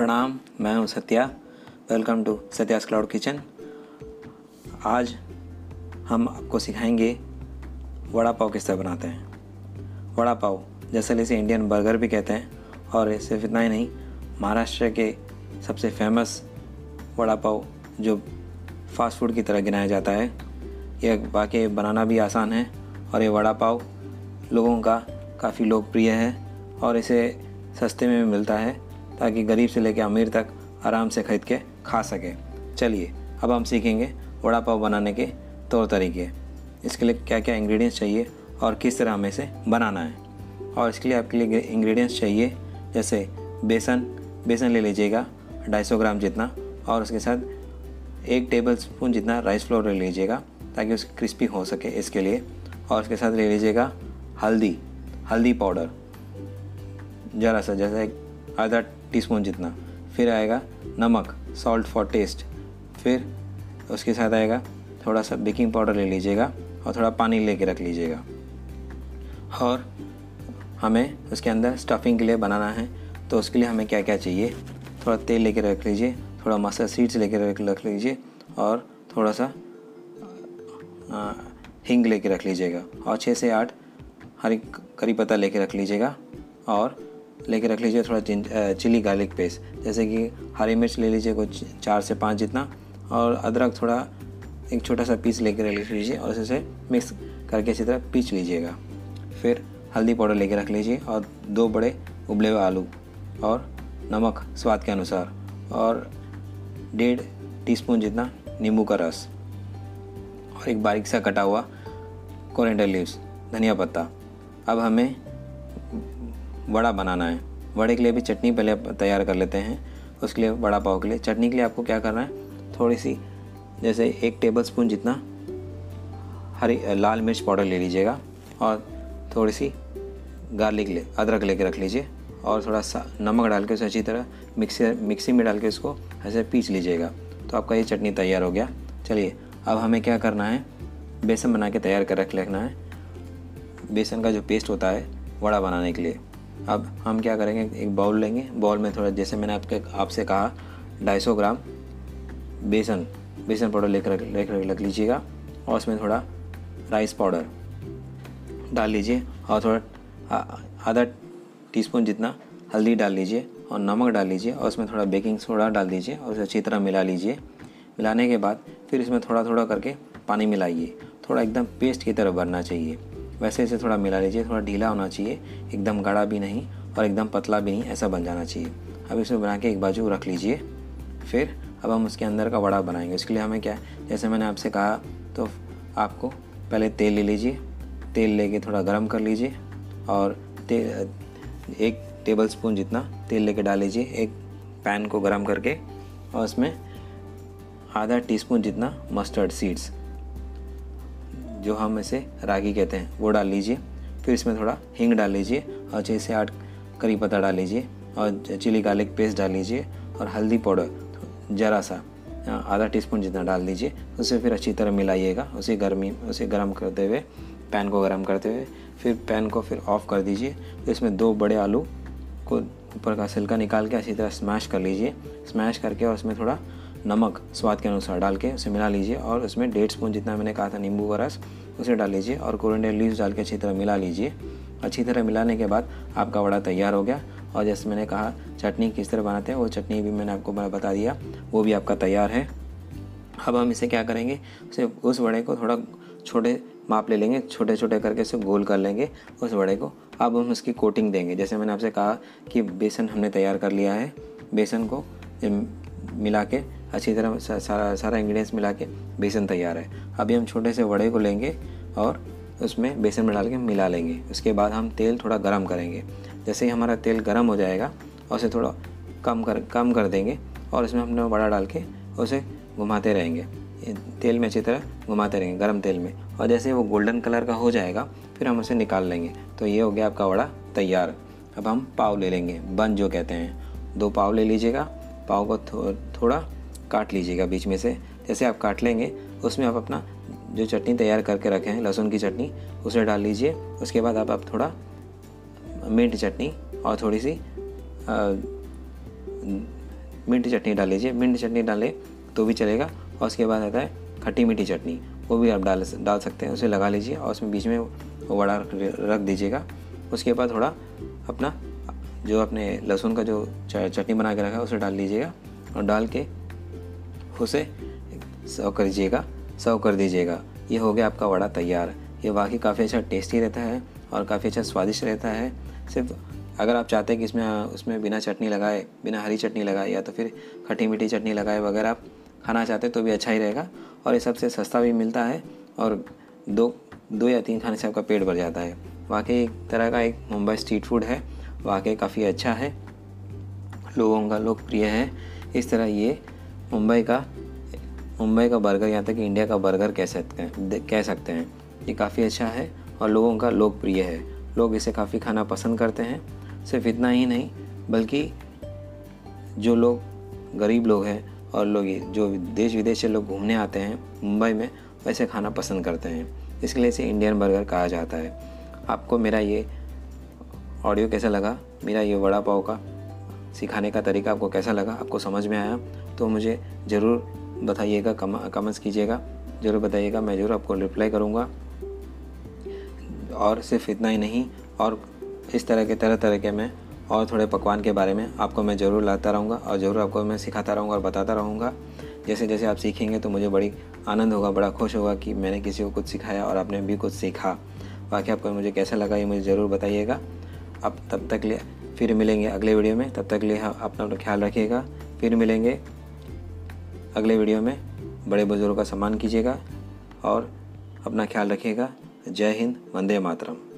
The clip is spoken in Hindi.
प्रणाम, मैं हूँ Satya. Welcome to Satya's cloud kitchen आज हम आपको सिखाएँगे वड़ा पाव किस तरह बनाते हैं। वड़ा पाव, जैसे इसे इंडियन बर्गर भी कहते हैं, और सिर्फ़ इतना ही नहीं, महाराष्ट्र के सबसे फ़ेमस वड़ा पाव जो फास्ट फ़ूड की तरह गिनाया जाता है यह वाकई बनाना भी आसान है, और ये वड़ा पाव लोगों का काफ़ी लोकप्रिय है, और इसे सस्ते में मिलता है। ताकि गरीब से लेकर अमीर तक आराम से खरीद के खा सके। चलिए, अब हम सीखेंगे वड़ा पाव बनाने के तौर तरीके। इसके लिए क्या क्या इंग्रेडिएंट्स चाहिए और किस तरह हमें इसे बनाना है। और इसके लिए आपके लिए इंग्रेडिएंट्स चाहिए, जैसे बेसन। बेसन ले लीजिएगा 250 ग्राम जितना और उसके साथ एक टेबल स्पून जितना राइस फ्लोर ले लीजिएगा ताकि उसकी क्रिस्पी हो सके इसके लिए। और उसके साथ ले लीजिएगा हल्दी हल्दी पाउडर। ज़रा सा, जैसे आधा टीस्पून जितना। फिर आएगा नमक सॉल्ट फॉर टेस्ट फिर उसके साथ आएगा थोड़ा सा बेकिंग पाउडर ले लीजिएगा और थोड़ा पानी लेके रख लीजिएगा। और हमें उसके अंदर स्टफिंग के लिए बनाना है तो उसके लिए हमें क्या क्या चाहिए? थोड़ा तेल लेके रख लीजिए, थोड़ा मसाला सीड्स लेके रख रख लीजिए और थोड़ा सा हिंग लेके रख लीजिएगा। और छः से आठ हरी करी पत्ता लेके रख लीजिएगा और लेके रख लीजिए थोड़ा चिली गार्लिक पेस्ट। जैसे कि हरी मिर्च ले लीजिए कुछ चार से पाँच जितना, और अदरक थोड़ा एक छोटा सा पीस लेकर रख लीजिए और इसे मिक्स करके अच्छी तरह पीस लीजिएगा। फिर हल्दी पाउडर लेके रख लीजिए और दो बड़े उबले हुए आलू और नमक स्वाद के अनुसार, और डेढ़ टीस्पून जितना नींबू का रस, और एक बारीक सा कटा हुआ कोरिएंडर लीव्स, धनिया पत्ता। अब हमें वड़ा बनाना है। वड़े के लिए भी चटनी पहले तैयार कर लेते हैं। उसके लिए वड़ा पाव के लिए। चटनी के लिए आपको क्या करना है? थोड़ी सी, जैसे एक टेबल स्पून जितना हरी, लाल मिर्च पाउडर ले लीजिएगा और थोड़ी सी गार्लिक ले, अदरक लेके रख लीजिए और थोड़ा सा नमक डाल के उसे अच्छी तरह मिक्सी मिक्सी में डाल के उसको ऐसे पीस लीजिएगा। तो आपका ये चटनी तैयार हो गया। चलिए, अब हमें क्या करना है? बेसन बना के तैयार कर रख लेना है। बेसन का जो पेस्ट होता है, वड़ा बनाने के लिए। अब हम क्या करेंगे, एक बाउल लेंगे। बाउल में थोड़ा, जैसे मैंने आपके, आपसे कहा, ढाई ग्राम बेसन बेसन पाउडर लेकर लेकर रख लीजिएगा। और उसमें थोड़ा राइस पाउडर डाल लीजिए। और थोड़ा आधा टीस्पून जितना हल्दी डाल लीजिए और नमक डाल लीजिए। और उसमें थोड़ा बेकिंग सोडा डाल दीजिए और उसे अच्छी तरह मिला लीजिए। मिलाने के बाद फिर इसमें थोड़ा थोड़ा करके पानी मिलाइए। थोड़ा एकदम पेस्ट की तरह बनना चाहिए। वैसे इसे थोड़ा मिला लीजिए, थोड़ा ढीला होना चाहिए, एकदम गाढ़ा भी नहीं और एकदम पतला भी नहीं, ऐसा बन जाना चाहिए। अब इसे बना के एक बाजू रख लीजिए। फिर अब हम उसके अंदर का वड़ा बनाएँगे। इसके लिए हमें क्या है, जैसे मैंने आपसे कहा तो आपको पहले तेल ले लीजिए। तेल लेके थोड़ा गर्म कर लीजिए और तेल एक टेबल स्पून जितना तेल लेके डाल लीजिए, एक पैन को गर्म करके और उसमें आधा टीस्पून जितना मस्टर्ड सीड्स जो हम इसे रागी कहते हैं, वो डाल लीजिए। फिर इसमें थोड़ा हींग डाल लीजिए और छः से आठ करी पत्ता डाल लीजिए और चिली गार्लिक पेस्ट डाल लीजिए और हल्दी पाउडर, ज़रा सा आधा टीस्पून जितना डाल दीजिए। उसे फिर अच्छी तरह मिलाइएगा, उसे गर्मी, उसे गर्म करते हुए, पैन को गर्म करते हुए। फिर पैन को फिर ऑफ़ कर दीजिए। फिर इसमें दो बड़े आलू को ऊपर का छिलका निकाल के अच्छी तरह स्मैश कर लीजिए। स्मैश करके और उसमें थोड़ा नमक स्वाद के अनुसार डाल के उसे मिला लीजिए और उसमें डेढ़ स्पून जितना मैंने कहा था नींबू का रस, उसे डाल लीजिए और कोरिएंडर लीव्स डाल के अच्छी तरह मिला लीजिए। अच्छी तरह मिलाने के बाद आपका वड़ा तैयार हो गया और जैसे मैंने कहा, चटनी किस तरह बनाते हैं, वो चटनी भी मैंने आपको बता दिया, वो भी आपका तैयार है। अब हम इसे क्या करेंगे, उसे उस वड़े को थोड़ा छोटे माप ले लेंगे छोटे छोटे करके इसे गोल कर लेंगे उस वड़े को। अब हम उसकी कोटिंग देंगे। जैसे मैंने आपसे कहा कि बेसन हमने तैयार कर लिया है, बेसन को मिला के अच्छी तरह सारा सारा इंग्रेडिएंट्स मिला के बेसन तैयार है। अभी हम छोटे से वड़े को लेंगे और उसमें बेसन में डाल के मिला लेंगे। उसके बाद हम तेल थोड़ा गर्म करेंगे। जैसे ही हमारा तेल गर्म हो जाएगा उसे थोड़ा कम कर कम कर देंगे और इसमें हमने वड़ा डाल के उसे घुमाते रहेंगे। तेल में अच्छी तरह घुमाते रहेंगे गर्म तेल में। और जैसे वो गोल्डन कलर का हो जाएगा फिर हम उसे निकाल लेंगे। तो ये हो गया आपका वड़ा तैयार। अब हम पाव ले लेंगे। बन जो कहते हैं। दो पाव ले लीजिएगा। पाव को थो, थोड़ा काट लीजिएगा बीच में से। जैसे आप काट लेंगे उसमें आप अपना जो चटनी तैयार करके रखे हैं लहसुन की चटनी उसे डाल लीजिए। उसके बाद आप, आप थोड़ा मिंट चटनी और थोड़ी सी मिंट चटनी डाल लीजिए। मिंट चटनी डालें तो भी चलेगा। और उसके बाद आता है खट्टी मीठी चटनी वो भी आप डाल डाल सकते हैं। उसे लगा लीजिए और उसमें बीच में वड़ा रख दीजिएगा। उसके बाद थोड़ा अपना जो अपने लहसुन का जो चटनी बना के रखा है उसे डाल लीजिएगा। और डाल के उसे सर्व कर दीजिएगा, सर्व कर दीजिएगा। ये हो गया आपका वड़ा तैयार। ये वाकई काफ़ी अच्छा टेस्टी रहता है और काफ़ी अच्छा स्वादिष्ट रहता है। सिर्फ़ अगर आप चाहते हैं कि इसमें, उसमें बिना चटनी लगाए, बिना हरी चटनी लगाए या तो फिर खट्टी मीठी चटनी लगाए वगैरह आप खाना चाहते हैं तो भी अच्छा ही रहेगा और ये सबसे सस्ता भी मिलता है और दो दो या तीन खाने से आपका पेट भर जाता है। वाकई एक तरह का एक मुंबई स्ट्रीट फ़ूड है। वाकई काफ़ी अच्छा है। लोगों का लोकप्रिय है। इस तरह ये मुंबई का मुंबई का बर्गर यहाँ तक इंडिया का बर्गर कह सकते हैं कह सकते हैं। ये काफ़ी अच्छा है और लोगों का लोकप्रिय है। लोग इसे काफ़ी खाना पसंद करते हैं। सिर्फ़ इतना ही नहीं, बल्कि जो लोग, गरीब लोग हैं और लोग जो देश विदेश से लोग घूमने आते हैं, मुंबई में वैसे खाना पसंद करते हैं। इसके लिए इसे इंडियन बर्गर कहा जाता है। आपको मेरा ये ऑडियो कैसा लगा? मेरा ये वड़ा पाव का सिखाने का तरीका आपको कैसा लगा? आपको समझ में आया? तो मुझे ज़रूर बताइएगा, कम कमेंट्स कीजिएगा। ज़रूर बताइएगा, मैं ज़रूर आपको रिप्लाई करूँगा। और सिर्फ़ इतना ही नहीं, और इस तरह के, तरह तरह के मैं, और थोड़े पकवान के बारे में आपको मैं ज़रूर लाता रहूँगा, और ज़रूर आपको मैं सिखाता रहूँगा और बताता रहूँगा। जैसे जैसे आप सीखेंगे तो मुझे बड़ी आनंद होगा, बड़ा खुश होगा कि मैंने किसी को कुछ सिखाया और आपने भी कुछ सीखा। बाकी आपको मुझे कैसा लगा ये मुझे ज़रूर बताइएगा। अब तब तक ले फिर मिलेंगे अगले वीडियो में। तब तक लिए अपना अपना ख्याल रखिएगा। फिर मिलेंगे। अगले वीडियो में बड़े बुज़ुर्गों का सम्मान कीजिएगा और अपना ख्याल रखिएगा। जय हिंद, वंदे मातरम।